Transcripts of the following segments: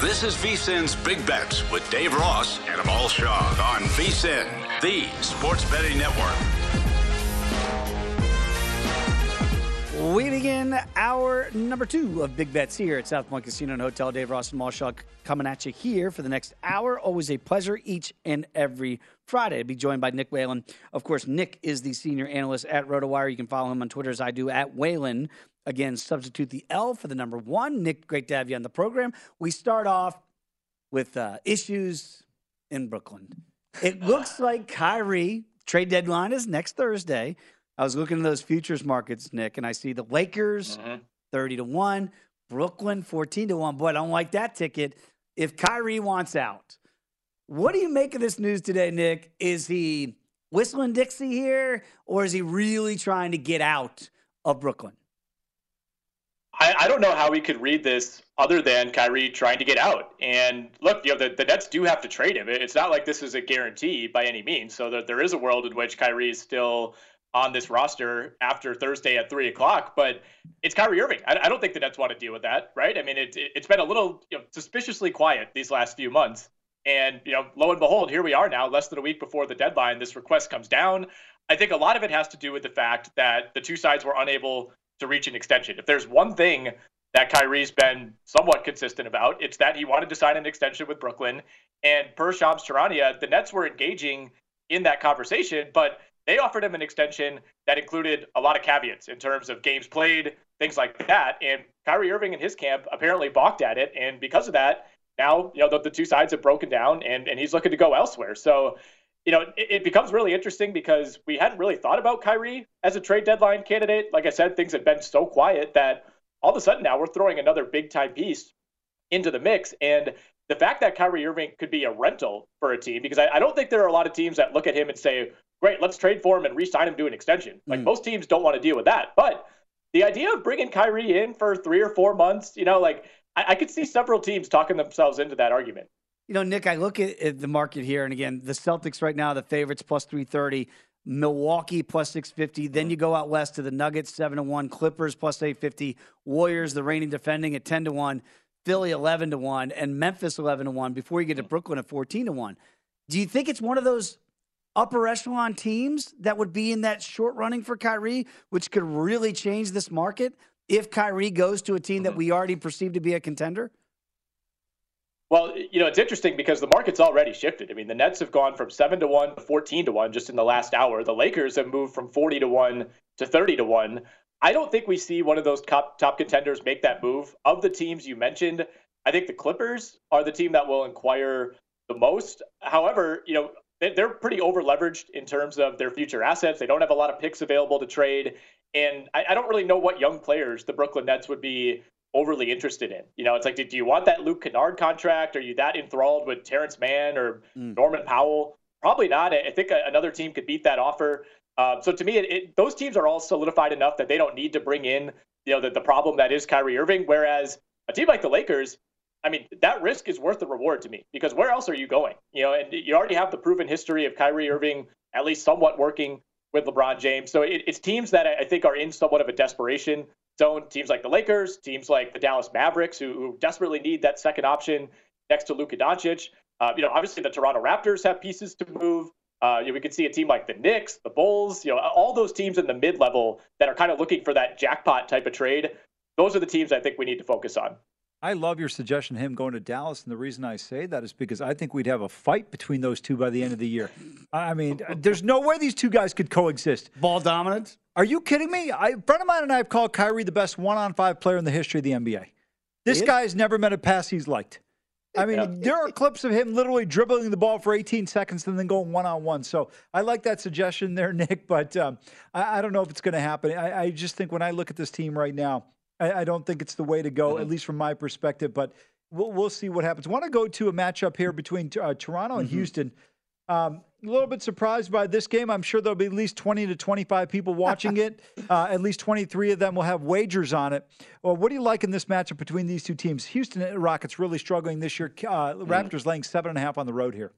This is VSIN's Big Bets with Dave Ross and Amal Shaw on VSIN, the sports betting network. We begin our number two of Big Bets here at South Point Casino and Hotel. Dave Ross and Malshaw coming at you here for the next hour. Always a pleasure each and every Friday to be joined by Nick Whalen. Of course, Nick is the senior analyst at RotoWire. You can follow him on Twitter as I do at Whalen. Again, substitute the L for the number one. Nick, great to have you on the program. We start off with uh, issues in Brooklyn. It looks like Kyrie trade deadline is next Thursday. I was looking at those futures markets, Nick, and I see the Lakers Mm-hmm. 30 to 1, Brooklyn 14 to 1. Boy, I don't like that ticket. If Kyrie wants out, what do you make of this news today, Nick? Is he whistling Dixie here, or is he really trying to get out of Brooklyn? I, I don't know how we could read this other than Kyrie trying to get out. And look, you know, the, the Nets do have to trade him. It's not like this is a guarantee by any means. So that there is a world in which Kyrie is still on this roster after Thursday at three o'clock. But it's Kyrie Irving. I, I don't think the Nets want to deal with that, right? I mean, it, it, it's been a little you know, suspiciously quiet these last few months. And you know, lo and behold, here we are now, less than a week before the deadline. This request comes down. I think a lot of it has to do with the fact that the two sides were unable to reach an extension. If there's one thing that Kyrie's been somewhat consistent about, it's that he wanted to sign an extension with Brooklyn. And per Shams Charania, the Nets were engaging in that conversation, but they offered him an extension that included a lot of caveats in terms of games played, things like that. And Kyrie Irving and his camp apparently balked at it. And because of that, now, you know, the, the two sides have broken down and, and he's looking to go elsewhere. So, you know, it, it, becomes really interesting because we hadn't really thought about Kyrie as a trade deadline candidate. Like I said, things had been so quiet that all of a sudden now we're throwing another big time piece into the mix. And the fact that Kyrie Irving could be a rental for a team, because I, I don't think there are a lot of teams that look at him and say, great, let's trade for him and re sign him to an extension. Like mm. most teams don't want to deal with that. But the idea of bringing Kyrie in for three or four months, you know, like I, I could see several teams talking themselves into that argument. You know, Nick, I look at, at the market here, and again, the Celtics right now, the favorites plus 330, Milwaukee plus 650. Then you go out west to the Nuggets, 7 to 1, Clippers plus 850, Warriors, the reigning defending at 10 to 1, Philly 11 to 1, and Memphis 11 to 1 before you get to Brooklyn at 14 to 1. Do you think it's one of those upper echelon teams that would be in that short running for Kyrie, which could really change this market if Kyrie goes to a team that mm-hmm. we already perceive to be a contender? Well, you know, it's interesting because the market's already shifted. I mean, the Nets have gone from 7 to 1 to 14 to 1 just in the last hour. The Lakers have moved from 40 to 1 to 30 to 1. I don't think we see one of those top top contenders make that move. Of the teams you mentioned, I think the Clippers are the team that will inquire the most. However, you know, they're pretty over leveraged in terms of their future assets. They don't have a lot of picks available to trade. And I, I, don't really know what young players the Brooklyn Nets would be overly interested in. You know, it's like, do, do you want that Luke Kennard contract? Are you that enthralled with Terrence Mann or mm. Norman Powell? Probably not. I, think another team could beat that offer. Uh, so to me, it, it, those teams are all solidified enough that they don't need to bring in, you know, the, the problem that is Kyrie Irving. Whereas a team like the Lakers, I mean, that risk is worth the reward to me because where else are you going? You know, and you already have the proven history of Kyrie Irving at least somewhat working with LeBron James. So it, it's teams that I think are in somewhat of a desperation zone. Teams like the Lakers, teams like the Dallas Mavericks, who, who desperately need that second option next to Luka Doncic. Uh, you know, obviously the Toronto Raptors have pieces to move. Uh, you know, we could see a team like the Knicks, the Bulls, you know, all those teams in the mid level that are kind of looking for that jackpot type of trade. Those are the teams I think we need to focus on. I love your suggestion him going to Dallas, and the reason I say that is because I think we'd have a fight between those two by the end of the year. I mean, there's no way these two guys could coexist. Ball dominance? Are you kidding me? I, a friend of mine and I have called Kyrie the best one-on-five player in the history of the NBA. This guy's never met a pass he's liked. I mean, yeah. there are clips of him literally dribbling the ball for 18 seconds and then going one on one. So I like that suggestion there, Nick, but um, I, I, don't know if it's going to happen. I, I, just think when I look at this team right now, I, I don't think it's the way to go, mm-hmm. at least from my perspective. But we'll, we'll see what happens. I want to go to a matchup here between uh, Toronto and mm-hmm. Houston. Um, a little bit surprised by this game. I'm sure there'll be at least 20 to 25 people watching it. Uh, at least 23 of them will have wagers on it. Well, what do you like in this matchup between these two teams? Houston Rockets really struggling this year. Uh, mm-hmm. Raptors laying seven and a half on the road here.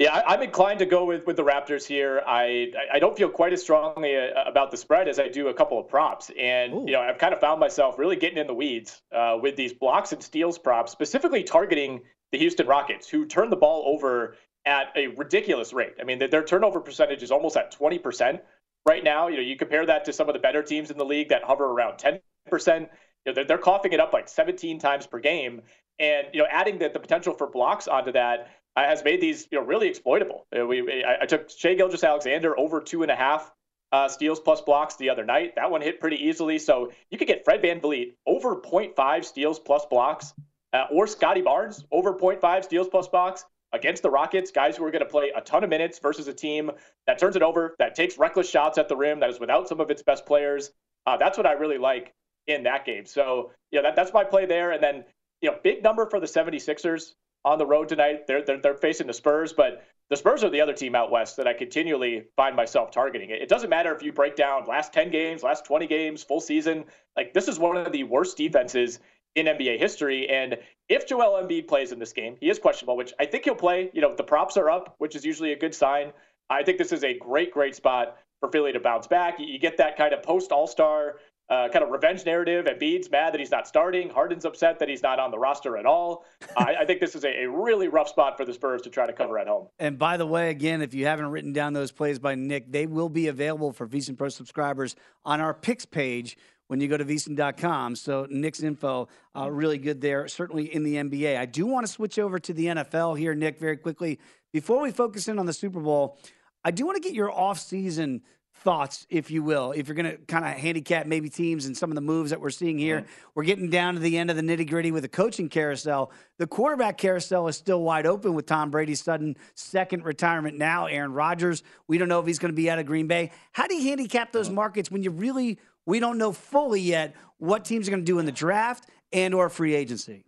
Yeah, I, am inclined to go with, with the Raptors here. I I don't feel quite as strongly uh, about the spread as I do a couple of props, and Ooh. you know I've kind of found myself really getting in the weeds uh, with these blocks and steals props, specifically targeting the Houston Rockets, who turn the ball over at a ridiculous rate. I mean, their turnover percentage is almost at 20 percent right now. You know, you compare that to some of the better teams in the league that hover around 10 percent. You know, they're, they're coughing it up like 17 times per game, and you know, adding the, the potential for blocks onto that uh, has made these you know really exploitable. Uh, we I, I took Shai Gilgeous-Alexander over two and a half uh, steals plus blocks the other night. That one hit pretty easily. So you could get Fred Van VanVleet over 0.5 steals plus blocks, uh, or Scottie Barnes over 0.5 steals plus blocks against the Rockets, guys who are going to play a ton of minutes versus a team that turns it over, that takes reckless shots at the rim, that is without some of its best players. Uh, that's what I really like in that game. So, yeah, that, that's my play there. And then, you know, big number for the 76ers on the road tonight. They're, they're, they're facing the Spurs, but the Spurs are the other team out west that I continually find myself targeting. It doesn't matter if you break down last 10 games, last 20 games, full season. Like this is one of the worst defenses in NBA history. And if Joel Embiid plays in this game, he is questionable, which I think he'll play. You know, the props are up, which is usually a good sign. I think this is a great, great spot for Philly to bounce back. You get that kind of post All Star uh, kind of revenge narrative. Embiid's mad that he's not starting. Harden's upset that he's not on the roster at all. I, I, think this is a, a, really rough spot for the Spurs to try to cover at home. And by the way, again, if you haven't written down those plays by Nick, they will be available for VSiN Pro subscribers on our picks page when you go to VSiN.com. So Nick's info uh, really good there, certainly in the NBA. I do want to switch over to the NFL here, Nick, very quickly. Before we focus in on the Super Bowl, I do want to get your off-season – thoughts, if you will, if you're going to kind of handicap maybe teams and some of the moves that we're seeing here. Mm-hmm. We're getting down to the end of the nitty gritty with the coaching carousel. The quarterback carousel is still wide open with Tom Brady's sudden second retirement now. Aaron Rodgers, we don't know if he's going to be out of Green Bay. How do you handicap those markets when you really, we don't know fully yet what teams are going to do in the draft and or free agency?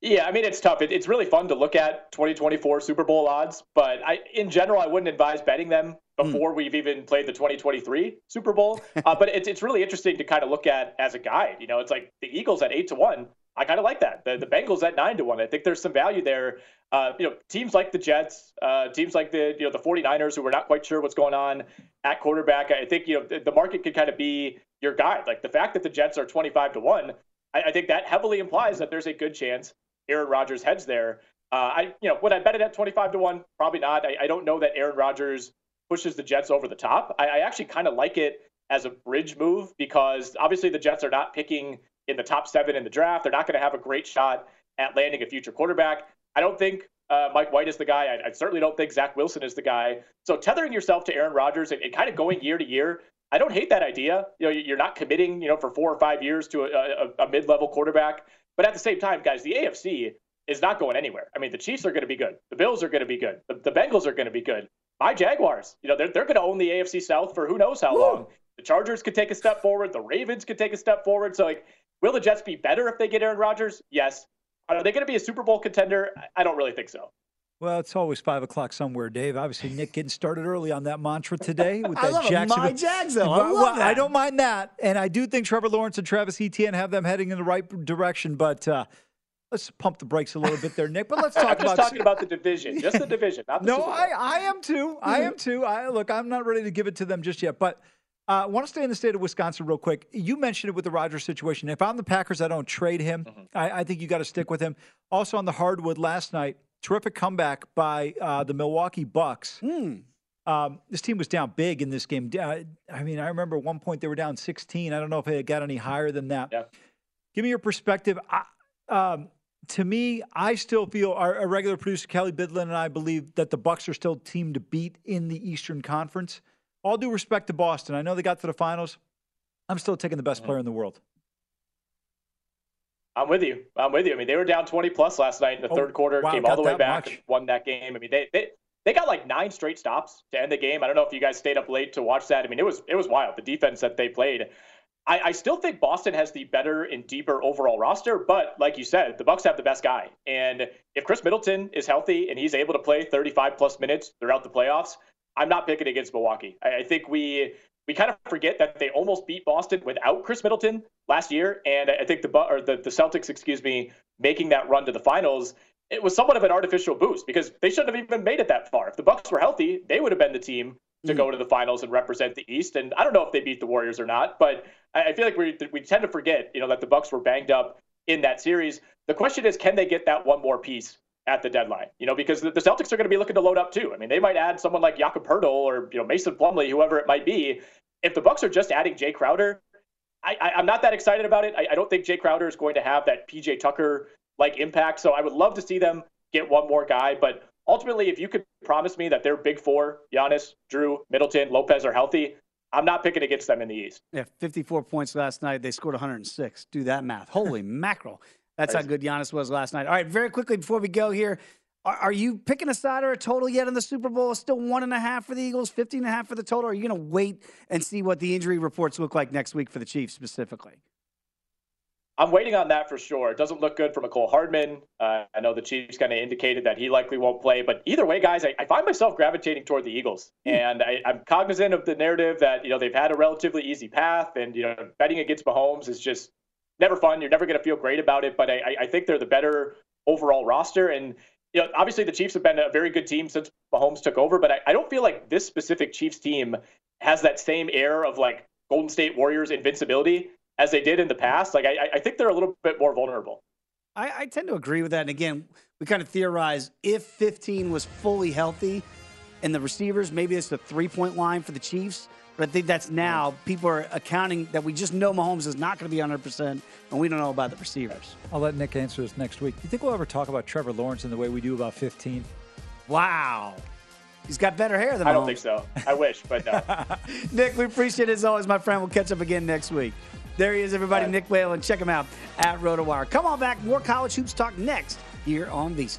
Yeah, I mean it's tough. It, it's really fun to look at 2024 Super Bowl odds, but I, in general, I wouldn't advise betting them before mm. we've even played the 2023 Super Bowl. uh, but it's it's really interesting to kind of look at as a guide. You know, it's like the Eagles at eight to one. I kind of like that. The the Bengals at nine to one. I think there's some value there. Uh, you know, teams like the Jets, uh, teams like the you know the 49ers, who we're not quite sure what's going on at quarterback. I think you know the, the market could kind of be your guide. Like the fact that the Jets are 25 to one. I, I think that heavily implies that there's a good chance Aaron Rodgers heads there. Uh, I, you know, would I bet it at 25 to 1? Probably not. I, I don't know that Aaron Rodgers pushes the Jets over the top. I, I actually kind of like it as a bridge move because obviously the Jets are not picking in the top seven in the draft. They're not going to have a great shot at landing a future quarterback. I don't think uh, Mike White is the guy. I, I, certainly don't think Zach Wilson is the guy. So tethering yourself to Aaron Rodgers and, and kind of going year to year I don't hate that idea. You know, you're not committing, you know, for four or five years to a, a, a mid-level quarterback. But at the same time, guys, the AFC is not going anywhere. I mean, the Chiefs are going to be good. The Bills are going to be good. The, the Bengals are going to be good. My Jaguars, you know, they're, they're going to own the AFC South for who knows how Woo. long. The Chargers could take a step forward. The Ravens could take a step forward. So, like, will the Jets be better if they get Aaron Rodgers? Yes. Are they going to be a Super Bowl contender? I don't really think so. Well, it's always five o'clock somewhere, Dave. Obviously, Nick getting started early on that mantra today with that I love Jacksonville. My Jags, though. I, well, I don't mind that, and I do think Trevor Lawrence and Travis Etienne have them heading in the right direction. But uh, let's pump the brakes a little bit there, Nick. But let's talk I'm just about talking about the division, just the division, not the no. I, I am too. I am too. I look. I'm not ready to give it to them just yet, but. I uh, want to stay in the state of Wisconsin real quick. You mentioned it with the Rodgers situation. If I'm the Packers, I don't trade him. Mm-hmm. I, I, think you got to stick with him. Also on the hardwood last night, terrific comeback by uh, the Milwaukee Bucks. Mm. Um, this team was down big in this game. Uh, I mean, I remember at one point they were down 16. I don't know if it got any higher than that. Yeah. Give me your perspective. I, um, to me, I still feel our, our, regular producer Kelly Bidlin and I believe that the Bucks are still team to beat in the Eastern Conference all due respect to Boston, I know they got to the finals. I'm still taking the best mm-hmm. player in the world. I'm with you. I'm with you. I mean, they were down 20 plus last night in the oh, third quarter, wow, came all the way back, and won that game. I mean, they, they they got like nine straight stops to end the game. I don't know if you guys stayed up late to watch that. I mean, it was it was wild. The defense that they played. I, I still think Boston has the better and deeper overall roster, but like you said, the Bucks have the best guy. And if Khris Middleton is healthy and he's able to play 35 plus minutes throughout the playoffs, I'm not picking against Milwaukee. I, I think we we kind of forget that they almost beat Boston without Khris Middleton last year, and I think the or the, the Celtics, excuse me, making that run to the finals, it was somewhat of an artificial boost because they shouldn't have even made it that far. If the Bucks were healthy, they would have been the team to mm. go to the finals and represent the East. And I don't know if they beat the Warriors or not, but I feel like we we tend to forget, you know, that the Bucks were banged up in that series. The question is, can they get that one more piece at the deadline. You know, because the, Celtics are going to be looking to load up too. I mean, they might add someone like Jakob Poeltl or you know Mason Plumlee, whoever it might be. If the Bucks are just adding Jae Crowder, I, am not that excited about it. I, I, don't think Jae Crowder is going to have that PJ Tucker like impact. So I would love to see them get one more guy. But ultimately, if you could promise me that their big four, Giannis, Jrue, Middleton, Lopez are healthy, I'm not picking against them in the East. Yeah, 54 points last night. They scored 106. Do that math. Holy mackerel. That's how good Giannis was last night. All right, very quickly before we go here, are, are, you picking a side or a total yet in the Super Bowl? Still one and a half for the Eagles, 15 and a half for the total? Are you going to wait and see what the injury reports look like next week for the Chiefs specifically? I'm waiting on that for sure. It doesn't look good for Mecole Hardman. Uh, I know the Chiefs kind of indicated that he likely won't play, but either way, guys, I, I find myself gravitating toward the Eagles, mm. and I, am cognizant of the narrative that you know they've had a relatively easy path, and you know betting against Mahomes is just never fun. You're never going to feel great about it, but I, I think they're the better overall roster. And you know, obviously the Chiefs have been a very good team since Mahomes took over, but I, I don't feel like this specific Chiefs team has that same air of like Golden State Warriors invincibility as they did in the past. Like I, I think they're a little bit more vulnerable. I, I tend to agree with that. And again, we kind of theorize if 15 was fully healthy and the receivers, maybe it's the three point line for the Chiefs. But I think that's now people are accounting that we just know Mahomes is not going to be 100%, and we don't know about the receivers. I'll let Nick answer this next week. Do you think we'll ever talk about Trevor Lawrence in the way we do about 15? Wow. He's got better hair than I don't think so. I wish, but no. Nick, we appreciate it as always, my friend. We'll catch up again next week. There he is, everybody. Right. Nick Whalen. Check him out at RotoWire. Come on back. More college hoops talk next here on VSiN.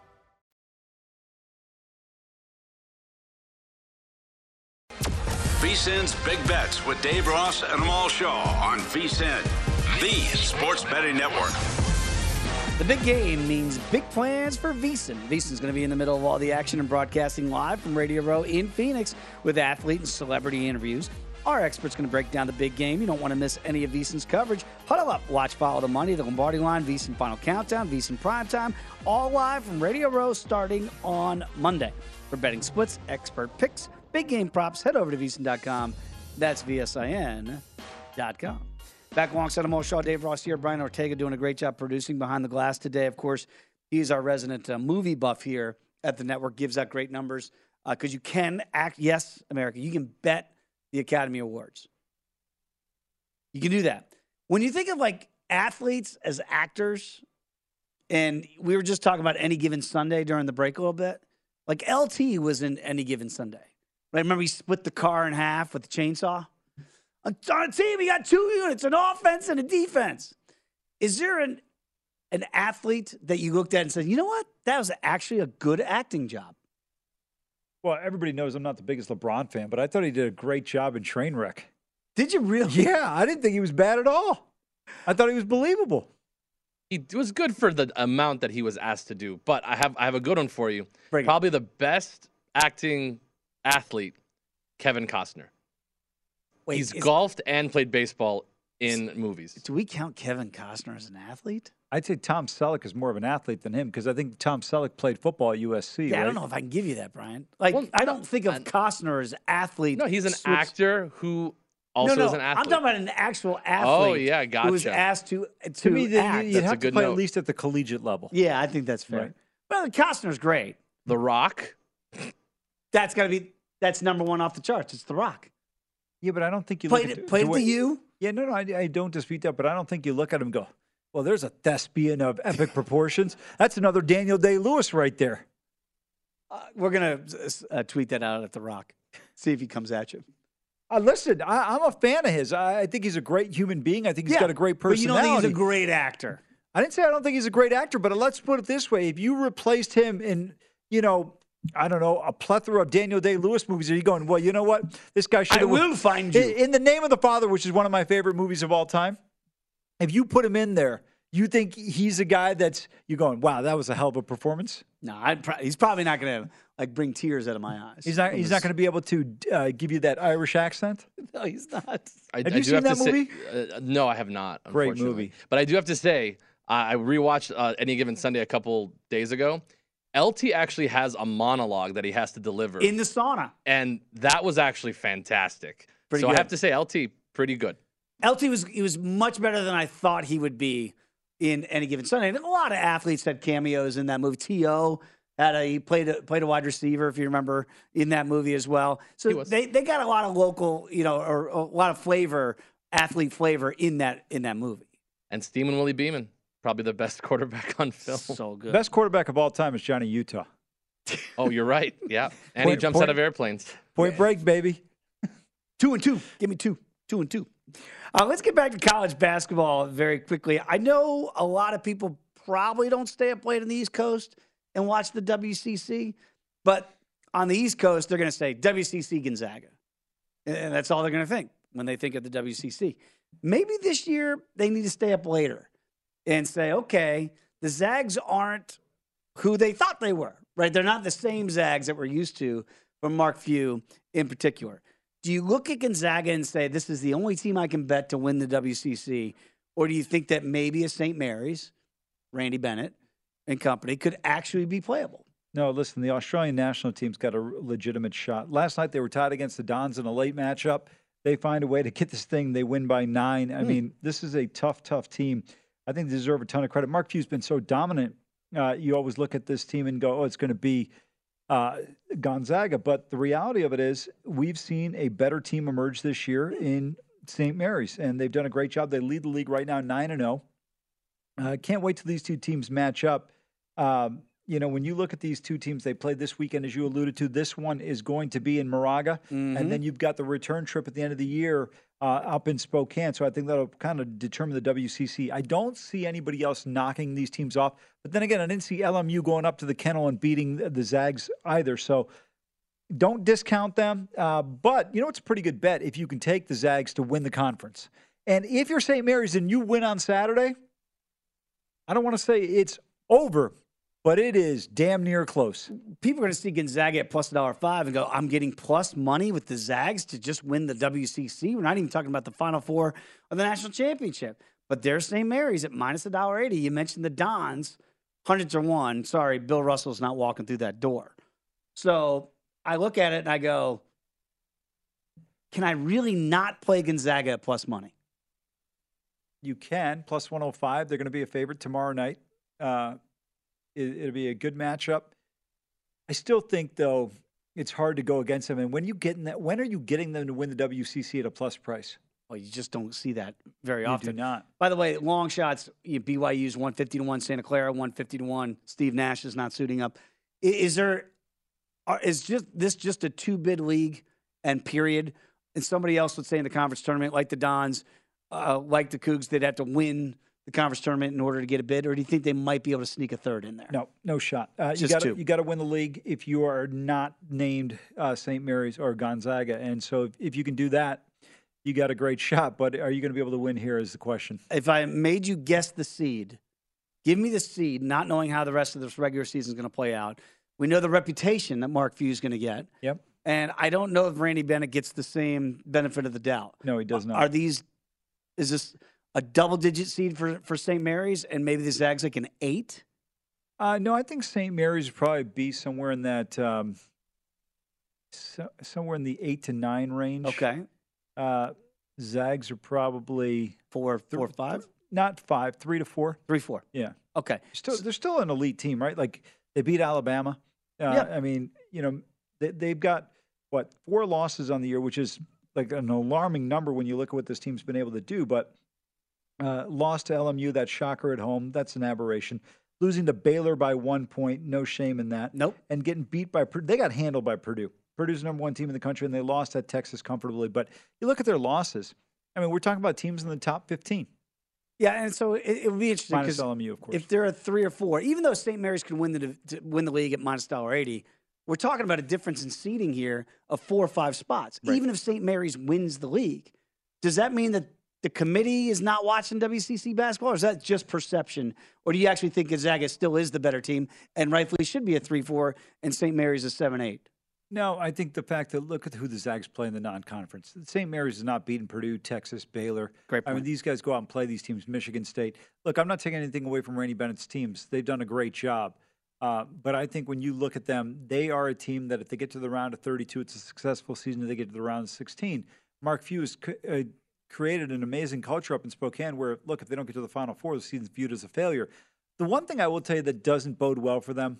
VSIN's Big Bets with Dave Ross and Amal Shaw on VSIN, the sports betting network. The big game means big plans for VSIN. VSIN's going to be in the middle of all the action and broadcasting live from Radio Row in Phoenix with athlete and celebrity interviews. Our expert's going to break down the big game. You don't want to miss any of VSIN's coverage. Huddle up, watch Follow the Money, the Lombardi Line, VSIN Final Countdown, VSIN Primetime, all live from Radio Row starting on Monday. For betting splits, expert picks, big game props, head over to VSIN.com. That's VSIN.com. Back alongside Amal Shaw, Dave Ross here, Brian Ortega doing a great job producing behind the glass today. Of course, he's our resident uh, movie buff here at the network, gives out great numbers because uh, you can act, yes, America, you can bet the Academy Awards. You can do that. When you think of like athletes as actors, and we were just talking about any given Sunday during the break a little bit, like LT was in any given Sunday. Right? Remember he split the car in half with the chainsaw? On a team, you got two units, an offense and a defense. Is there an an athlete that you looked at and said, you know what? That was actually a good acting job. Well, everybody knows I'm not the biggest LeBron fan, but I thought he did a great job in Trainwreck. Did you really? Yeah, I didn't think he was bad at all. I thought he was believable. He was good for the amount that he was asked to do. But I have I have a good one for you. Bring it. Probably the best acting athlete, Kevin Costner. Wait, He's is- golfed and played baseball in movies. Do we count Kevin Costner as an athlete? I'd say Tom Selleck is more of an athlete than him because I think Tom Selleck played football at USC. Yeah, I don't know if I can give you that, Brian. Like, Well, I don't think of I- Costner as athlete. No, he's an switch- actor who also no, no, is an athlete. I'm talking about an actual oh, athlete. Oh, yeah, gotcha. Who was asked to to, To me, the, act. you, That's a have to play note. at least at the collegiate level. yeah, I think that's fair. Right. Well, Costner's great. the Rock. That's got to be that's number one off the charts. It's The Rock. Yeah, but I don't think you Played look it, played it to you. Yeah, no, no, I, I don't dispute that, but I don't think you look at him and go, well, there's a thespian of epic proportions. That's another Daniel Day Lewis right there. Uh, we're gonna uh, tweet that out at The Rock. See if he comes at you. Uh, listen, I, I'm a fan of his. I, I think he's a great human being. I think he's Yeah, got a great But you personality. don't think he's a great actor? I didn't say I don't think he's a great actor, but let's put it this way: if you replaced him in, you know, I don't know, a plethora of Daniel Day Lewis movies, are you going? Well, you know what? This guy should. I will find you. In, in the Name of the Father, which is one of my favorite movies of all time. If you put him in there, you think he's a guy that's you going? Wow, that was a hell of a performance. No, I'd pro- he's probably not gonna like bring tears out of my eyes. He's not. He's not going to be able to uh, give you that Irish accent. No, he's not. I, Have I you do seen have that movie? Say, uh, no, I have not. Great unfortunately. movie. But I do have to say, I I rewatched uh, any given Sunday a couple days ago. LT actually has a monologue that he has to deliver, In the sauna. and that was actually fantastic. Pretty so good. I have to say, LT pretty good. LT was he was much better than I thought he would be in any given Sunday. And a lot of athletes had cameos in that movie. To had a he played a, played a wide receiver if you remember in that movie as well. So they they got a lot of local you know or a lot of flavor athlete flavor in that in that movie. And Steamin' Willie Beeman, probably the best quarterback on film. So good. Best quarterback of all time is Johnny Utah. Oh, you're right. Yeah, and he jumps point- out of airplanes. Point break, baby. Two and two. Give me two. Two and two. Uh, let's get back to college basketball very quickly. I know a lot of people probably don't stay up late on the East Coast and watch the WCC, but on the East Coast, they're going to say WCC Gonzaga. And that's all they're going to think when they think of the WCC. Maybe this year they need to stay up later and say, okay, the Zags aren't who they thought they were, right? They're not the same Zags that we're used to from Mark Few in particular. Do you look at Gonzaga and say this is the only team I can bet to win the WCC, or do you think that maybe a St. Mary's, Randy Bennett and company could actually be playable? No, listen, the Australian national team's got a legitimate shot. Last night they were tied against the Dons in a late matchup. They find a way to get this thing. They win by nine. I Hmm. mean, this is a tough, tough team. I think they deserve a ton of credit. Mark Few's been so dominant. Uh, you always look at this team and go, "Oh, it's going to be uh, Gonzaga." But the reality of it is, we've seen a better team emerge this year in St. Mary's, and they've done a great job. They lead the league right now, nine and zero. Uh, can't wait till these two teams match up. Um, you know, when you look at these two teams they played this weekend, as you alluded to, this one is going to be in Moraga, Mhm. and then you've got the return trip at the end of the year uh, up in Spokane. So I think that'll kind of determine the WCC. I don't see anybody else knocking these teams off. But then again, I didn't see LMU going up to the kennel and beating the, Zags either. So don't discount them. Uh, but you know, it's a pretty good bet if you can take the Zags to win the conference. And if you're St. Mary's and you win on Saturday, I don't want to say it's over, but it is damn near close. People are going to see Gonzaga at plus dollar five and go, I'm getting plus money with the Zags to just win the WCC. We're not even talking about the Final Four of the national championship. But there's St. Mary's at minus a dollar eighty. You mentioned the Dons, hundreds are one. Sorry, Bill Russell's not walking through that door. So I look at it and I go, can I really not play Gonzaga at plus money? You can plus 105. They're going to be a favorite tomorrow night. Uh, it, it'll be a good matchup. I still think though it's hard to go against them. And when you get in that, when are you getting them to win the WCC at a plus price? Well, you just don't see that very You do often. not. By the way, long shots. You BYU's one fifty to one, Santa Clara one fifty to one. Steve Nash is not suiting up. I- Is there? Are, is just this just a two bid league and period? And somebody else would say in the conference tournament, like the Dons, uh, like the Cougs, they'd have to win the conference tournament in order to get a bid, or do you think they might be able to sneak a third in there? No, no shot. Uh, you got two. you got to win the league if you are not named uh, St. Mary's or Gonzaga, and so if, if you can do that, you got a great shot. But are you going to be able to win here? Is the question. If I made you guess the seed, give me the seed, not knowing how the rest of this regular season is going to play out. We know the reputation that Mark Few is going to get. Yep. And I don't know if Randy Bennett gets the same benefit of the doubt. No, he does not. Are these? Is this a double-digit seed for for St. Mary's, and maybe the Zags like an eight? Uh, no, I think St. Mary's would probably be somewhere in that um, so, somewhere in the eight to nine range. Okay, Uh, Zags are probably four, four, five, not five, three to four. three, four. Yeah, Okay, still they're still an elite team, right? Like they beat Alabama. Uh, Yeah. I mean, you know, they, they've got what four losses on the year, which is like an alarming number when you look at what this team's been able to do. But uh, lost to LMU, that shocker at home, that's an aberration. Losing to Baylor by one point, no shame in that. Nope. And getting beat by Purdue, they got handled by Purdue. Purdue's number one team in the country, and they lost at Texas comfortably. But you look at their losses. I mean, we're talking about teams in the top 15, yeah, and so it, would be interesting minus because LMU, of course. if there are three or four, even though St. Mary's can win the to win the league at minus dollar eighty, we're talking about a difference in seeding here of four or five spots. Right. Even if St. Mary's wins the league, does that mean that the committee is not watching WCC basketball, or is that just perception? Or do you actually think Gonzaga still is the better team and rightfully should be a three four, and St. Mary's a seven eight? No, I think the fact that look at who the Zags play in the non-conference. St. Mary's is not beating Purdue, Texas, Baylor. Great point. I mean, these guys go out and play these teams. Michigan State. Look, I'm not taking anything away from Randy Bennett's teams. They've done a great job. Uh, but I think when you look at them, they are a team that if they get to the round of 32, it's a successful season. If they get to the round of 16, Mark Few is uh, created an amazing culture up in Spokane where, look, if they don't get to the Final Four, the season's viewed as a failure. The one thing I will tell you that doesn't bode well for them,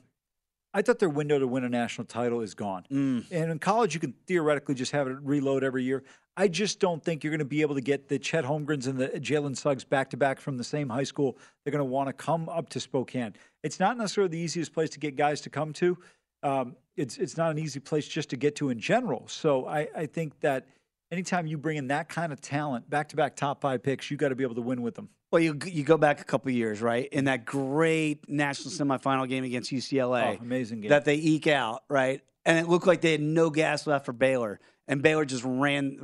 I thought their window to win a national title is gone. And in college, you can theoretically just have it reload every year. I just don't think you're going to be able to get the Chet Holmgrens and the Jalen Suggs back to back from the same high school. They're going to want to come up to Spokane. It's not necessarily the easiest place to get guys to come to. Um, it's it's not an easy place just to get to in general. So I, I think that anytime you bring in that kind of talent, back to back top five picks, you got to be able to win with them. Well, you you go back a couple years, right? In that great national semifinal game against UCLA, Oh, amazing game. that they eke out, right? And it looked like they had no gas left for Baylor, and Baylor just ran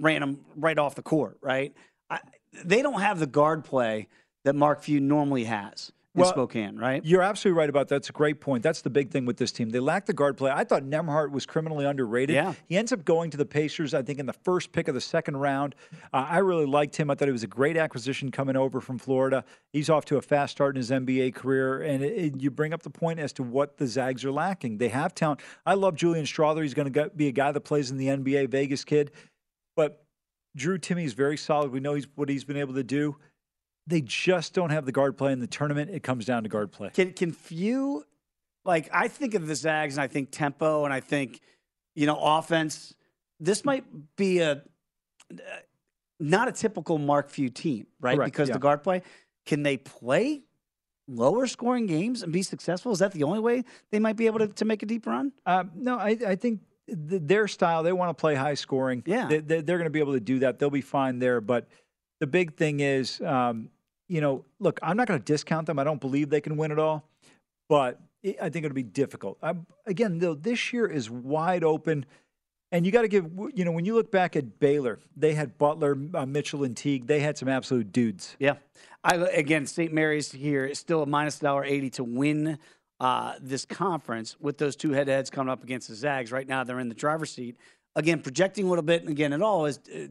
ran them right off the court, right? I, they don't have the guard play that Mark Few normally has, in Spokane, right? You're absolutely right about that. That's a great point. That's the big thing with this team. They lack the guard play. I thought Nembhard was criminally underrated. Yeah. He ends up going to the Pacers, I think, in the first pick of the second round. Uh, I really liked him. I thought he was a great acquisition coming over from Florida. He's off to a fast start in his NBA career. And it, it, you bring up the point as to what the Zags are lacking. They have talent. I love Julian Strawther. He's going to be a guy that plays in the NBA, Vegas kid. But Drew Timme is very solid. We know he's what he's been able to do they just don't have the guard play in the tournament. It comes down to guard play. Can can few like I think of the Zags and I think tempo and I think you know offense. This might be a not a typical Mark Few team, right? Correct, because yeah. the guard play. Can they play lower scoring games and be successful? Is that the only way they might be able to, to make a deep run? Uh, no, I, I think th- their style. They want to play high scoring. Yeah. they, they, they're going to be able to do that. They'll be fine there. But the big thing is, um, you know, look, I'm not going to discount them. I don't believe they can win it all, but it, I think it'll be difficult. I, again, though, this year is wide open. And you got to give, you know, when you look back at Baylor, they had Butler, uh, Mitchell, and Teague. They had some absolute dudes. Yeah. I again, St. Mary's here is still a minus dollar eighty to win uh, this conference with those two head-to-heads coming up against the Zags. Right now, they're in the driver's seat. Again, projecting a little bit, and again, it all is uh,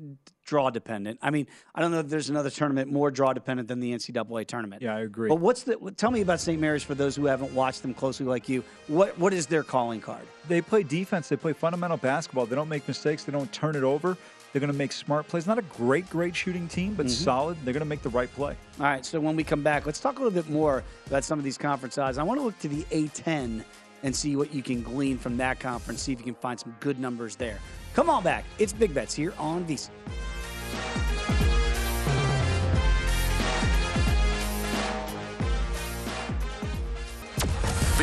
draw dependent. I mean, I don't know if there's another tournament more draw dependent than the NCAA tournament. Yeah, I agree. But what's the? Tell me about St. Mary's for those who haven't watched them closely like you. What what is their calling card? They play defense. They play fundamental basketball. They don't make mistakes. They don't turn it over. They're going to make smart plays. Not a great, great shooting team, but mm-hmm. solid. They're going to make the right play. All right, so when we come back, let's talk a little bit more about some of these conference odds. I want to look to the A10 and see what you can glean from that conference, see if you can find some good numbers there. Come on back. It's Big Bets here on VSiN.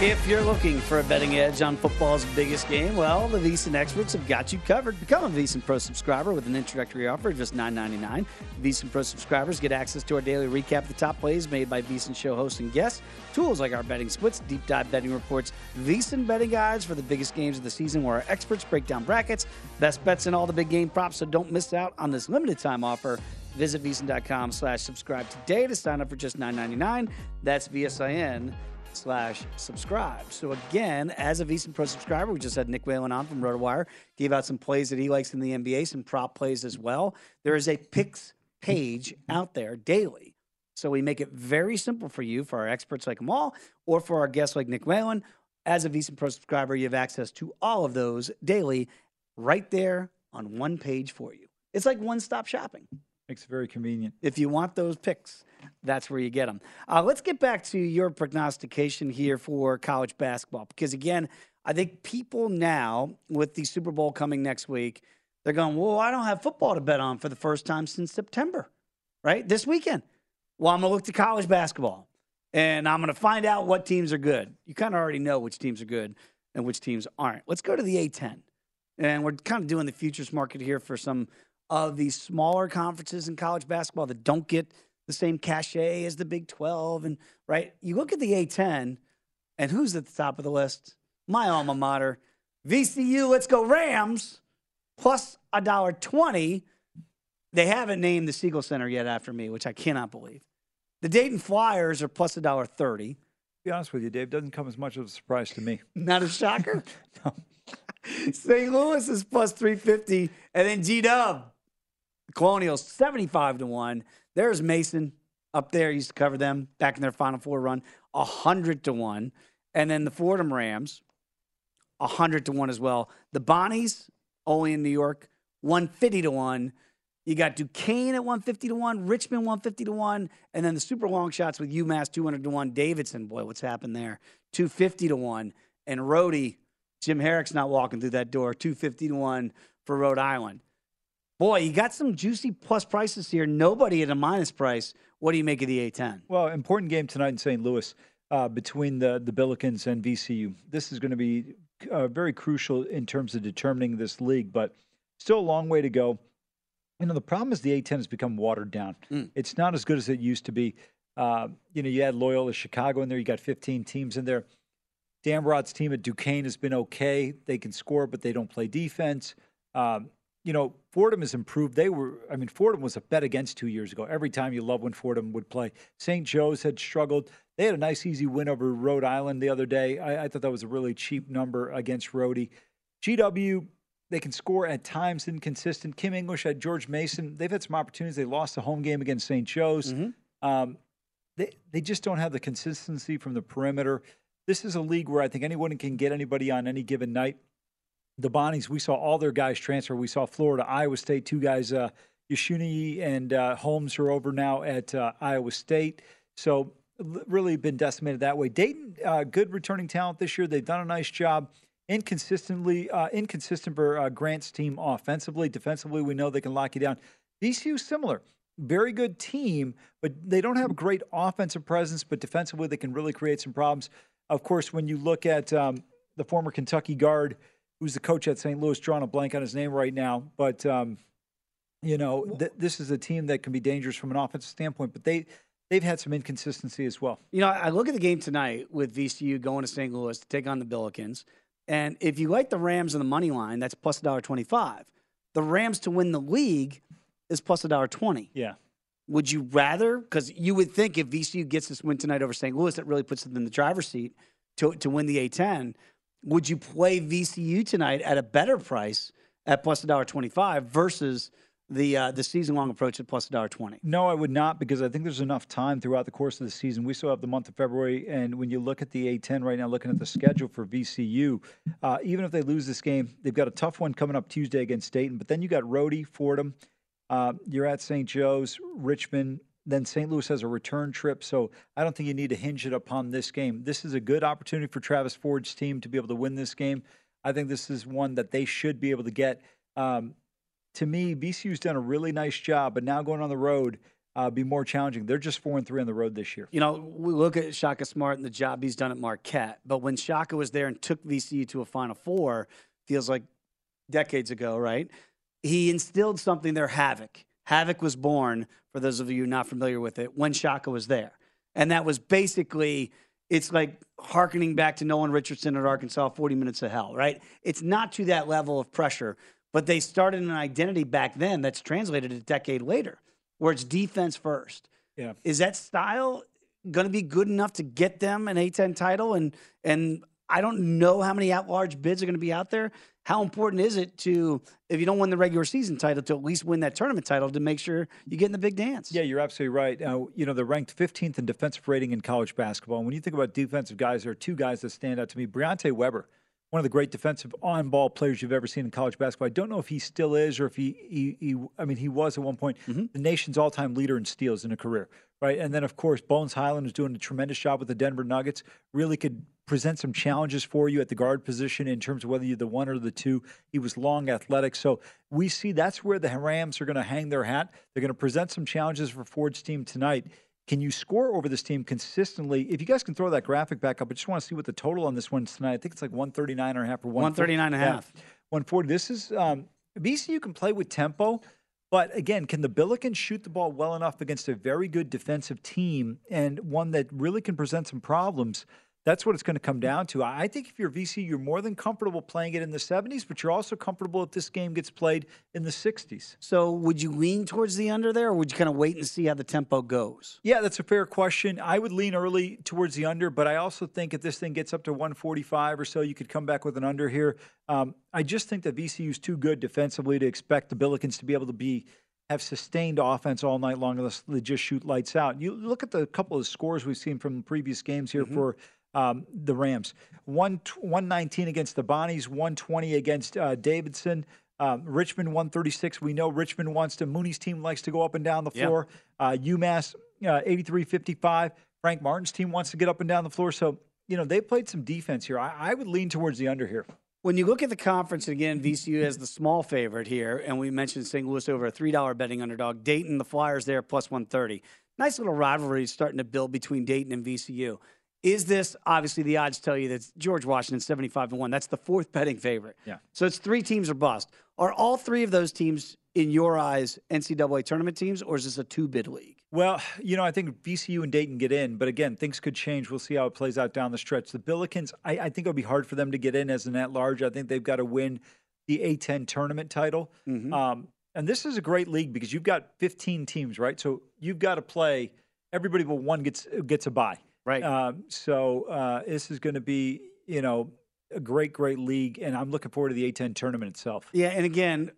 If you're looking for a betting edge on football's biggest game, well, the VSiN experts have got you covered. Become a VSiN Pro subscriber with an introductory offer of just $9.99. VSiN Pro subscribers get access to our daily recap of the top plays made by VSiN show hosts and guests, tools like our betting splits, deep dive betting reports, VSiN betting guides for the biggest games of the season where our experts break down brackets, best bets, and all the big game props. So don't miss out on this limited time offer. Visit VSiN.com slash subscribe today to sign up for just $9.99. That's VSIN slash subscribe. So again, as a VSiN Pro subscriber, we just had Nick Whalen on from RotoWire, gave out some plays that he likes in the NBA, some prop plays as well. There is a picks page out there daily. So we make it very simple for you, for our experts like Amal, or for our guests like Nick Whalen. As a VSiN Pro subscriber, you have access to all of those daily right there on one page for you. It's like one-stop shopping. Makes it very convenient. If you want those picks, that's where you get them. Uh, let's get back to your prognostication here for college basketball. Because again, I think people now, with the Super Bowl coming next week, they're going, well, I don't have football to bet on for the first time since September, right? This weekend. Well, I'm going to look to college basketball and I'm going to find out what teams are good. You kind of already know which teams are good and which teams aren't. Let's go to the A10. And we're kind of doing the futures market here for some of these smaller conferences in college basketball that don't get the same cachet as the Big 12. And right, you look at the A10, and who's at the top of the list? My alma mater, VCU. Let's go Rams, plus a dollar twenty. They haven't named the Siegel Center yet after me, which I cannot believe. The Dayton Flyers are plus a dollar thirty. be honest with you, Dave, doesn't come as much of a surprise to me. Not a shocker. no. St. Louis is plus 350. And then G Dub, Colonials 75 to 1. There's Mason up there. Used to cover them back in their Final Four run, 100 to 1. And then the Fordham Rams, 100 to 1 as well. The Bonnies, only in New York, 150 to 1. You got Duquesne at 150 to 1, Richmond 150 to 1, and then the super long shots with UMass 200 to 1. Davidson, boy, what's happened there? 250 to 1. And Rhodey, Jim Harrick's not walking through that door, 250 to 1 for Rhode Island. Boy, you got some juicy plus prices here. Nobody at a minus price. What do you make of the A10? Well, important game tonight in St. Louis uh, between the the Billikens and VCU. This is going to be uh, very crucial in terms of determining this league, but still a long way to go. You know, the problem is the A10 has become watered down. Mm. It's not as good as it used to be. Uh, you know, you had Loyola Chicago in there. You got 15 teams in there. Dambrot's team at Duquesne has been okay. They can score, but they don't play defense. Um, you know, Fordham has improved. They were, I mean, Fordham was a bet against two years ago. Every time you love when Fordham would play. St. Joe's had struggled. They had a nice, easy win over Rhode Island the other day. I, I thought that was a really cheap number against Rhodey. GW, they can score at times inconsistent. Kim English at George Mason. They've had some opportunities. They lost the home game against St. Joe's. Mm-hmm. Um, they, they just don't have the consistency from the perimeter. This is a league where I think anyone can get anybody on any given night. The Bonnies, we saw all their guys transfer. We saw Florida, Iowa State, two guys, uh, and uh, Holmes are over now at uh, Iowa State. So really been decimated that way. Dayton, uh, good returning talent this year. They've done a nice job. Inconsistently, uh, inconsistent for uh, Grant's team offensively. Defensively, we know they can lock you down. VCU similar, very good team, but they don't have great offensive presence. But defensively, they can really create some problems. Of course, when you look at um, the former Kentucky guard, who's the coach at St. Louis, drawing a blank on his name right now, but um, you know th- this is a team that can be dangerous from an offensive standpoint. But they they've had some inconsistency as well. You know, I look at the game tonight with VCU going to St. Louis to take on the Billikens. And if you like the Rams on the money line, that's plus a dollar twenty-five. The Rams to win the league is plus a dollar twenty. Yeah. Would you rather? Because you would think if VCU gets this win tonight over St. Louis, that really puts them in the driver's seat to to win the A10. Would you play VCU tonight at a better price at plus a dollar twenty-five versus the uh, the season long approach at plus a dollar twenty? No, I would not because I think there's enough time throughout the course of the season. We still have the month of February, and when you look at the A10 right now, looking at the schedule for VCU, uh, even if they lose this game, they've got a tough one coming up Tuesday against Dayton. But then you got Rhody, Fordham. Uh, you're at St. Joe's, Richmond. Then St. Louis has a return trip, so I don't think you need to hinge it upon this game. This is a good opportunity for Travis Ford's team to be able to win this game. I think this is one that they should be able to get. Um, to me, VCU's done a really nice job, but now going on the road uh, be more challenging. They're just four and three on the road this year. You know, we look at Shaka Smart and the job he's done at Marquette, but when Shaka was there and took VCU to a Final Four, feels like decades ago, right? He instilled something there, havoc. Havoc was born, for those of you not familiar with it, when Shaka was there. And that was basically, it's like harkening back to Nolan Richardson at Arkansas, 40 minutes of hell, right? It's not to that level of pressure, but they started an identity back then that's translated a decade later, where it's defense first. Yeah. Is that style going to be good enough to get them an A10 title? And and I don't know how many at large bids are going to be out there. How important is it to, if you don't win the regular season title, to at least win that tournament title to make sure you get in the big dance? Yeah, you're absolutely right. Uh, you know, they're ranked 15th in defensive rating in college basketball. And when you think about defensive guys, there are two guys that stand out to me. Briante Weber, one of the great defensive on-ball players you've ever seen in college basketball. I don't know if he still is or if he, he, he I mean, he was at one point Mm-hmm. the nation's all-time leader in steals in a career, right? And then, of course, Bones Hyland is doing a tremendous job with the Denver Nuggets. Really could present some challenges for you at the guard position in terms of whether you're the one or the two. He was long, athletic. So we see that's where the Rams are going to hang their hat. They're going to present some challenges for Ford's team tonight. Can you score over this team consistently? If you guys can throw that graphic back up, I just want to see what the total on this one is tonight. I think it's like 139 and a half or 139 and a half. 140. This is um, VCU can play with tempo, but again, can the Billikens shoot the ball well enough against a very good defensive team and one that really can present some problems? That's what it's going to come down to. I think if you're VC, you're more than comfortable playing it in the 70s, but you're also comfortable if this game gets played in the 60s. So would you lean towards the under there, or would you kind of wait and see how the tempo goes? Yeah, that's a fair question. I would lean early towards the under, but I also think if this thing gets up to 145 or so, you could come back with an under here. Um, I just think that VCU is too good defensively to expect the Billikens to be able to be have sustained offense all night long unless they just shoot lights out. You look at the couple of scores we've seen from previous games here for um, the Rams. One, 119 against the Bonnies, 120 against uh, Davidson. Um, Richmond 136. We know Richmond wants to. Mooney's team likes to go up and down the Yeah. floor. Uh, UMass uh, 83 55. Frank Martin's team wants to get up and down the floor. So, you know, they played some defense here. I, I would lean towards the under here. When you look at the conference again, VCU as the small favorite here, and we mentioned St. Louis over a three dollar betting underdog. Dayton, the Flyers there plus one thirty. Nice little rivalry starting to build between Dayton and VCU. Is this obviously the odds tell you that George Washington seventy five to one? That's the fourth betting favorite. Yeah. So it's three teams or bust. Are all three of those teams in your eyes NCAA tournament teams, or is this a two bid league? Well, you know, I think VCU and Dayton get in, but again, things could change. We'll see how it plays out down the stretch. The Billikens, I, I think it'll be hard for them to get in as an at large. I think they've got to win the A10 tournament title. Mhm. Um, and this is a great league because you've got 15 teams, right? So you've got to play. Everybody but one gets gets a bye. Right. Um, so uh, this is going to be, you know, a great, great league, and I'm looking forward to the A10 tournament itself. Yeah, and again,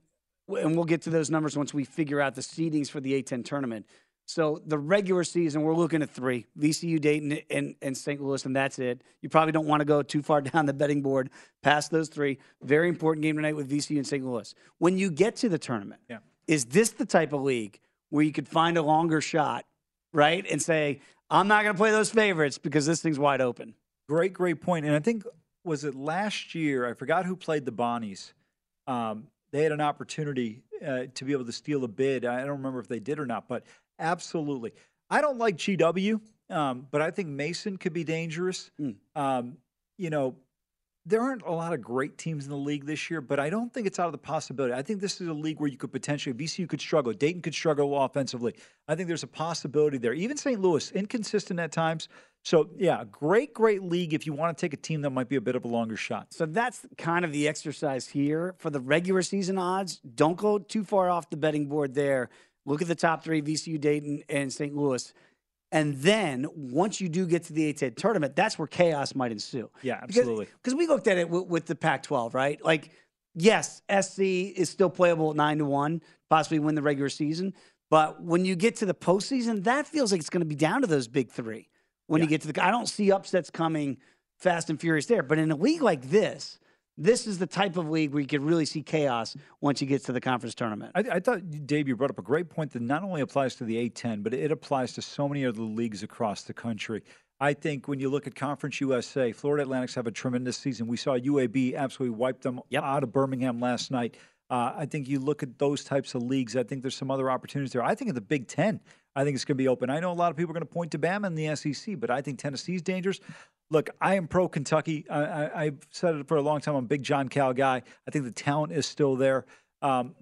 and we'll get to those numbers once we figure out the seedings for the A10 tournament. So the regular season, we're looking at three: VCU, Dayton, and, and St. Louis, and that's it. You probably don't want to go too far down the betting board past those three. Very important game tonight with VCU and St. Louis. When you get to the tournament, Yeah. is this the type of league where you could find a longer shot, right, and say, "I'm not going to play those favorites because this thing's wide open." Great, great point. And I think was it last year? I forgot who played the Bonnies. Um, they had an opportunity uh, to be able to steal a bid. I don't remember if they did or not, but absolutely. I don't like GW, um, but I think Mason could be dangerous. Um, you know, there aren't a lot of great teams in the league this year, but I don't think it's out of the possibility. I think this is a league where you could potentially VCU could struggle, Dayton could struggle offensively. I think there's a possibility there. Even St. Louis, inconsistent at times. So yeah, great, great league if you want to take a team that might be a bit of a longer shot. So that's kind of the exercise here for the regular season odds. Don't go too far off the betting board there. Look at the top three: VCU, Dayton, and St. Louis. And then once you do get to the A10 tournament, that's where chaos might ensue. Yeah, absolutely. Because we looked at it with, with the Pac-12, right? Like, yes, SC is still playable at nine to one, possibly win the regular season. But when you get to the postseason, that feels like it's going to be down to those big three. When you get to the, I don't see upsets coming fast and furious there. But in a league like this, this is the type of league where you could really see chaos once you get to the conference tournament. I, I thought, Dave, you brought up a great point that not only applies to the A10, but it applies to so many other leagues across the country. I think when you look at Conference USA, Florida Atlantics have a tremendous season. We saw UAB absolutely wipe them out of Birmingham last night. Uh, I think you look at those types of leagues. I think there's some other opportunities there. I think in the Big Ten, I think it's going to be open. I know a lot of people are going to point to Bama and the SEC, but I think Tennessee's dangerous. Look, I am pro Kentucky. I, I, I've said it for a long time. I'm a big John Cal guy. I think the talent is still there. Um,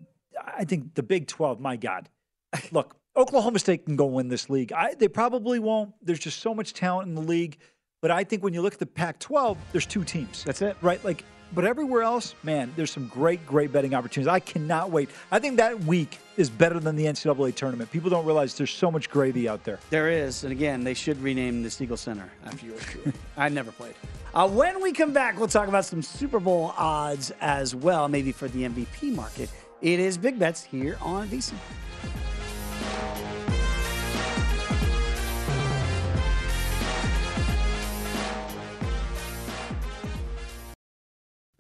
I think the Big 12, my God. Look, Oklahoma State can go win this league. I, they probably won't. There's just so much talent in the league. But I think when you look at the Pac 12, there's two teams. That's it. Right? Like, but everywhere else, man, there's some great, great betting opportunities. I cannot wait. I think that week is better than the NCAA tournament. People don't realize there's so much gravy out there. There is, and again, they should rename the Siegel Center after you. I never played. Uh, when we come back, we'll talk about some Super Bowl odds as well, maybe for the MVP market. It is Big Bets here on VSiN.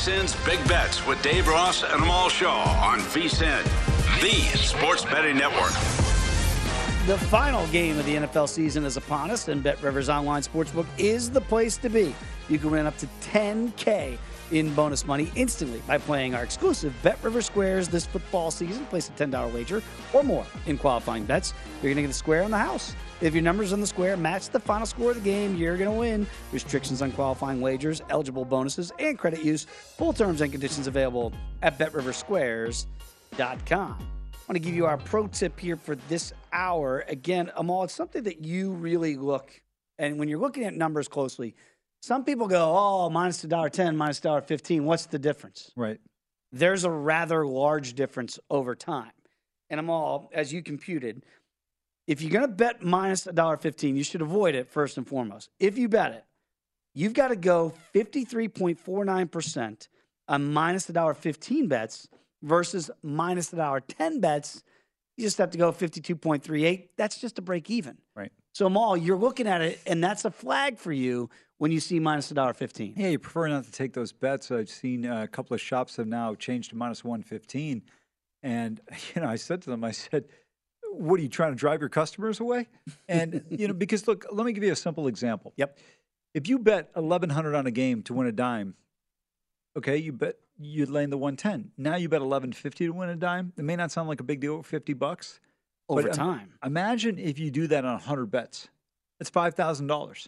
VSIN's Big Bets with Dave Ross and Amal Shaw on VSIN, the sports betting network. The final game of the NFL season is upon us, and Bet Rivers Online Sportsbook is the place to be. You can win up to 10K in bonus money instantly by playing our exclusive Bet River Squares this football season. Place a $10 wager or more in qualifying bets. You're going to get a square on the house. If your numbers on the square match the final score of the game, you're going to win. Restrictions on qualifying wagers, eligible bonuses, and credit use. Full terms and conditions available at betriversquares.com. I want to give you our pro tip here for this hour. Again, Amal, it's something that you really look, and when you're looking at numbers closely, some people go, oh, minus a dollar ten, minus a dollar fifteen. What's the difference? Right. There's a rather large difference over time. And Amal, as you computed, if you're going to bet minus a dollar fifteen, you should avoid it first and foremost. If you bet it, you've got to go 53.49% on minus a dollar fifteen bets versus minus a dollar ten bets. You just have to go 52.38. That's just a break even. Right. So, Maul, you're looking at it, and that's a flag for you when you see minus a dollar fifteen. Yeah, you prefer not to take those bets. I've seen uh, a couple of shops have now changed to minus one fifteen, and you know, I said to them, I said, "What are you trying to drive your customers away?" And you know, because look, let me give you a simple example. Yep. If you bet eleven hundred on a game to win a dime, okay, you bet you'd lay the one ten. Now you bet eleven fifty to win a dime. It may not sound like a big deal, fifty bucks Over time. Imagine if you do that on hundred bets. It's five thousand dollars.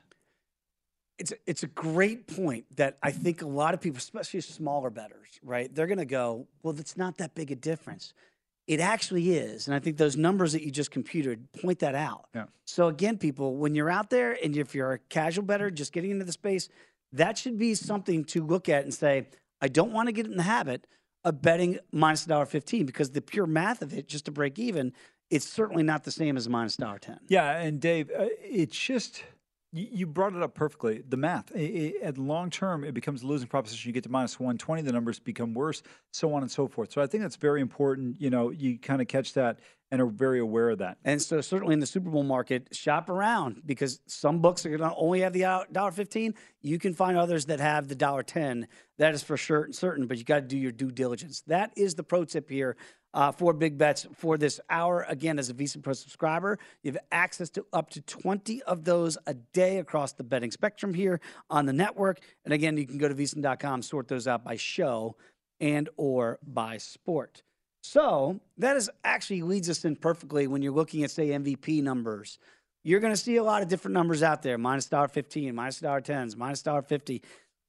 It's it's a great point that I think a lot of people, especially smaller bettors, right? They're going to go, well, it's not that big a difference. It actually is, and I think those numbers that you just computed point that out. Yeah. So again, people, when you're out there and if you're a casual better, just getting into the space, that should be something to look at and say, I don't want to get in the habit of betting minus a dollar fifteen because the pure math of it, just to break even, it's certainly not the same as minus dollar ten. Yeah, and Dave, uh, it's just you brought it up perfectly. The math at long term, it becomes a losing proposition. You get to minus one twenty, the numbers become worse, so on and so forth. So I think that's very important. You know, you kind of catch that and are very aware of that. And so, certainly in the Super Bowl market, shop around because some books are going to only have the dollar fifteen. You can find others that have the dollar ten. That is for sure and certain, but you got to do your due diligence. That is the pro tip here uh, for big bets for this hour. Again, as a VSiN Pro subscriber, you have access to up to twenty of those a day across the betting spectrum here on the network. And again, you can go to VSiN.com, sort those out by show and or by sport. So that is actually leads us in perfectly when you're looking at say MVP numbers. You're going to see a lot of different numbers out there: minus dollar fifteen, minus minus dollar tens, minus dollar fifty,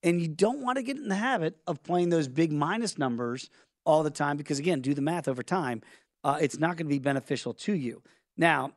and you don't want to get in the habit of playing those big minus numbers all the time because again, do the math over time. Uh, it's not going to be beneficial to you. Now,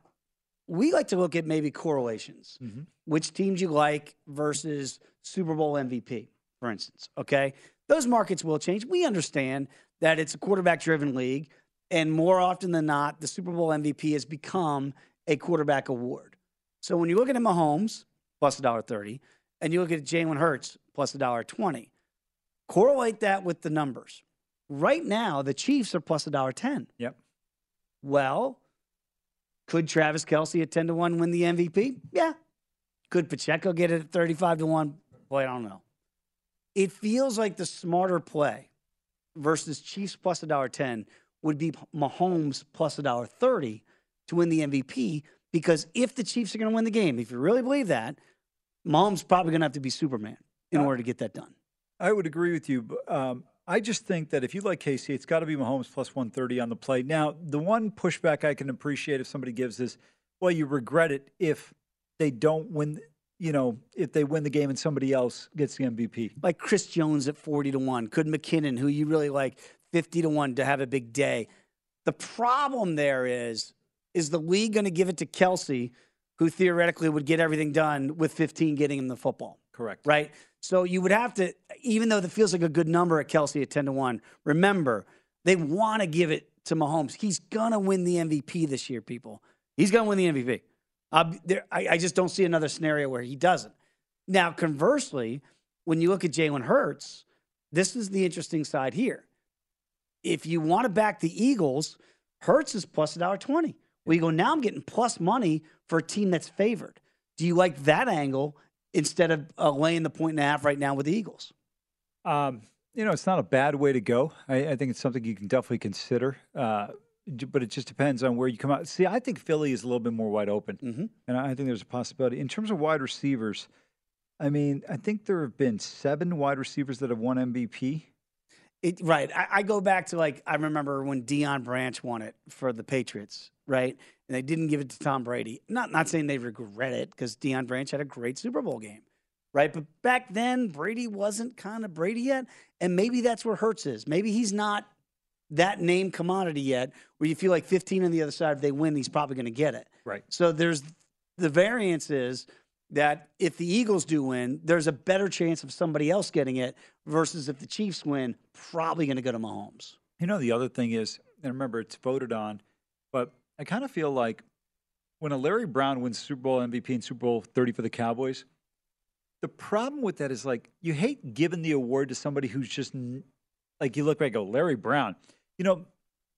we like to look at maybe correlations, which teams you like versus Super Bowl MVP, for instance. Okay. Those markets will change. We understand that it's a quarterback driven league. And more often than not, the Super Bowl MVP has become a quarterback award. So when you look at Mahomes plus $1.30 and you look at Jalen Hurts plus $1.20, correlate that with the numbers. Right now, the Chiefs are plus a dollar ten. Yep. Well, could Travis Kelce at 10 to 1 win the MVP? Yeah. Could Pacheco get it at 35 to 1? Boy, I don't know. It feels like the smarter play versus Chiefs plus a dollar ten would be Mahomes plus a dollar thirty to win the MVP because if the Chiefs are going to win the game, if you really believe that, Mahomes probably going to have to be Superman in order to get that done. I would agree with you. but, Um, I just think that if you like KC, it's got to be Mahomes plus 130 on the play. Now, the one pushback I can appreciate if somebody gives is, well, you regret it if they don't win, you know, if they win the game and somebody else gets the MVP. like Chris Jones at 40 to 1, could McKinnon, who you really like, 50 to 1 to have a big day. The problem there is, is the league going to give it to Kelce, who theoretically would get everything done with 15 getting him the football? Correct. Right? So you would have to, even though that feels like a good number at Kelce at 10 to 1, remember, they want to give it to Mahomes. He's going to win the MVP this year, people. He's going to win the MVP. Uh, there, I, I just don't see another scenario where he doesn't. Now, conversely, when you look at Jalen Hurts, this is the interesting side here. If you want to back the Eagles, Hurts is plus a dollar twenty. Well, you go now. I'm getting plus money for a team that's favored. Do you like that angle instead of uh, laying the point and a half right now with the Eagles? Um, you know, it's not a bad way to go. I, I think it's something you can definitely consider. Uh, but it just depends on where you come out. See, I think Philly is a little bit more wide open, mm-hmm. and I think there's a possibility in terms of wide receivers. I mean, I think there have been seven wide receivers that have won MVP. It, right. I, I go back to like I remember when Deion Branch won it for the Patriots, right? And they didn't give it to Tom Brady. Not not saying they regret it because Deion Branch had a great Super Bowl game, right? But back then Brady wasn't kind of Brady yet, and maybe that's where Hurts is. Maybe he's not that name commodity yet, where you feel like 15 on the other side, if they win, he's probably going to get it. Right. So there's the variance is that if the Eagles do win, there's a better chance of somebody else getting it versus if the Chiefs win, probably going to go to Mahomes. You know, the other thing is, and remember, it's voted on, but I kind of feel like when a Larry Brown wins Super Bowl MVP and Super Bowl 30 for the Cowboys, the problem with that is like you hate giving the award to somebody who's just like you look back, and go Larry Brown. You know,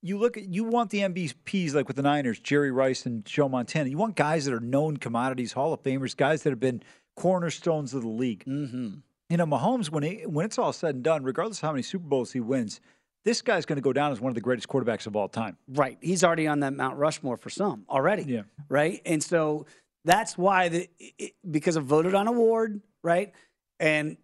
you look at you want the MVPs like with the Niners, Jerry Rice and Joe Montana. You want guys that are known commodities, Hall of Famers, guys that have been cornerstones of the league. Mm-hmm. You know, Mahomes when he, when it's all said and done, regardless of how many Super Bowls he wins, this guy's going to go down as one of the greatest quarterbacks of all time. Right. He's already on that Mount Rushmore for some already. Yeah. Right. And so that's why the it, because of voted on award, right? And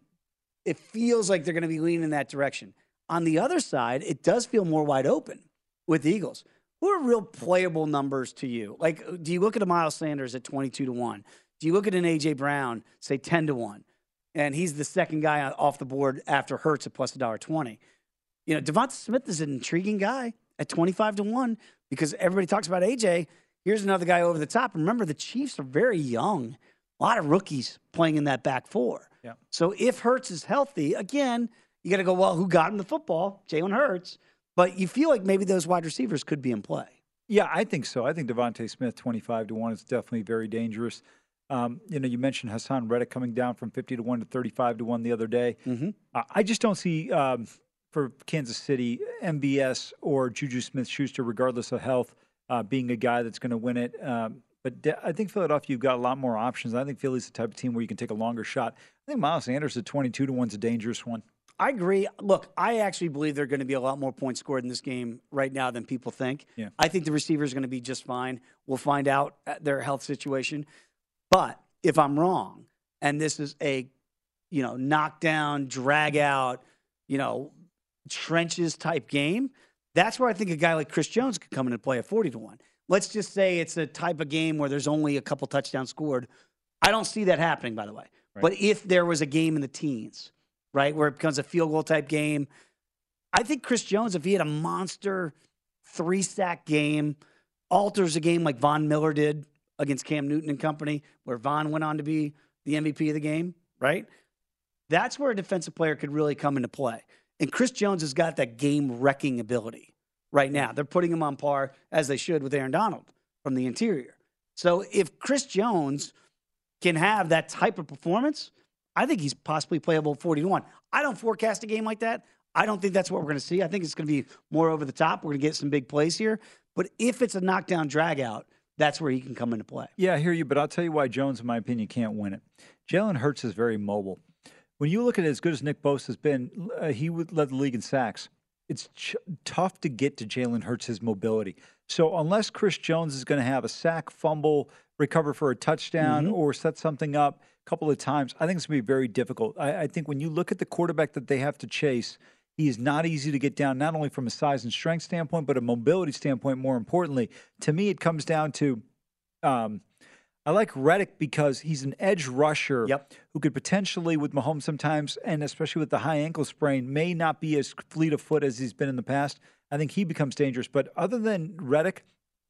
it feels like they're going to be leaning in that direction. On the other side, it does feel more wide open with the Eagles. Who are real playable numbers to you? Like, do you look at a Miles Sanders at 22 to 1? Do you look at an A.J. Brown, say 10 to 1? And he's the second guy off the board after Hurts at plus $1.20. You know, DeVonta Smith is an intriguing guy at 25 to 1 because everybody talks about AJ. Here's another guy over the top. Remember, the Chiefs are very young. A lot of rookies playing in that back four. Yeah. So if Hurts is healthy, again, you got to go, well, who got him the football? Jalen Hurts. But you feel like maybe those wide receivers could be in play. Yeah, I think so. I think DeVonta Smith, 25 to 1, is definitely very dangerous. Um, you know, you mentioned Haason Reddick coming down from 50 to 1 to 35 to 1 the other day. Mm-hmm. Uh, I just don't see um, for Kansas City, MVS or Juju Smith Schuster, regardless of health, uh, being a guy that's going to win it. Um, but de- I think Philadelphia, you've got a lot more options. I think Philly's the type of team where you can take a longer shot. I think Miles Sanders at 22 to 1 is a dangerous one. I agree. Look, I actually believe there are going to be a lot more points scored in this game right now than people think. Yeah. I think the receiver is going to be just fine. We'll find out uh, their health situation. But if I'm wrong, and this is a, you know, knockdown, drag out, you know, trenches type game, that's where I think a guy like Chris Jones could come in and play at 40 to 1. Let's just say it's a type of game where there's only a couple touchdowns scored. I don't see that happening, by the way. Right. But if there was a game in the teens, right, where it becomes a field goal type game, I think Chris Jones, if he had a monster three sack game, alters a game like Von Miller did against Cam Newton and company, where Von went on to be the MVP of the game, right? That's where a defensive player could really come into play. And Chris Jones has got that game wrecking ability right now. They're putting him on par, as they should, with Aaron Donald from the interior. So if Chris Jones can have that type of performance, I think he's possibly playable 40 to 1. I don't forecast a game like that. I don't think that's what we're going to see. I think it's going to be more over the top. We're going to get some big plays here. But if it's a knockdown drag out, that's where he can come into play. Yeah, I hear you, but I'll tell you why Jones, in my opinion, can't win it. Jalen Hurts is very mobile. When you look at it, as good as Nick Bosa has been, uh, he would led the league in sacks. It's ch- tough to get to Jalen Hurts' mobility. So unless Chris Jones is going to have a sack, fumble, recover for a touchdown, Mhm. or set something up a couple of times, I think it's going to be very difficult. I, I think when you look at the quarterback that they have to chase, he is not easy to get down, not only from a size and strength standpoint, but a mobility standpoint. More importantly, to me, it comes down to um, I like Reddick because he's an edge rusher who could potentially, with Mahomes sometimes, and especially with the high ankle sprain, may not be as fleet of foot as he's been in the past. I think he becomes dangerous. But other than Reddick,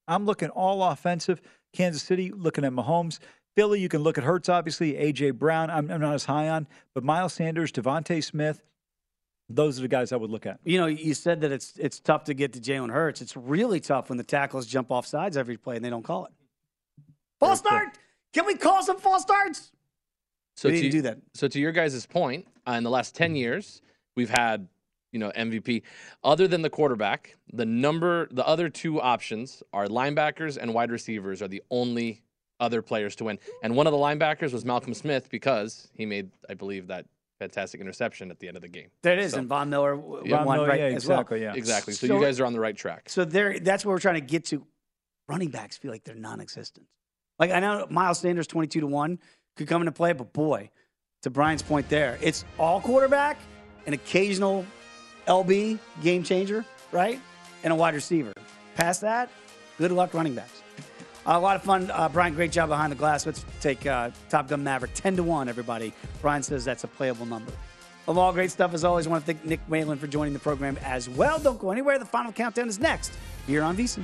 I'm looking all offensive. Kansas City, looking at Mahomes. Philly, you can look at Hurts, obviously. A.J. Brown, I'm, I'm not as high on. But Miles Sanders, DeVonta Smith, those are the guys I would look at. You know, you said that it's it's tough to get to Jalen Hurts. It's really tough when the tackles jump off sides every play and they don't call it. False start. Can we call some false starts? So We to, didn't do that. So to your guys' point, uh, in the last ten years, we've had you know MVP. Other than the quarterback, the number, the other two options are linebackers and wide receivers are the only other players to win. And one of the linebackers was Malcolm Smith because he made, I believe, that fantastic interception at the end of the game. There it is, So- and Von Miller w- Yeah. Von Miller, right yeah, as well. exactly, yeah. Exactly. So, So- you guys are on the right track. So there, that's what we're trying to get to. Running backs feel like they're non-existent. Like I know Miles Sanders, twenty-two to one, could come into play, but boy, to Brian's point, there, it's all quarterback, an occasional LB game changer, right, and a wide receiver. Past that, good luck running backs. a lot of fun, uh, Brian. Great job behind the glass. Let's take uh, Top Gun Maverick ten to one. Everybody, Brian says that's a playable number. Of all great stuff, as always, I want to thank Nick Whalen for joining the program as well. Don't go anywhere. The final countdown is next here on VSiN.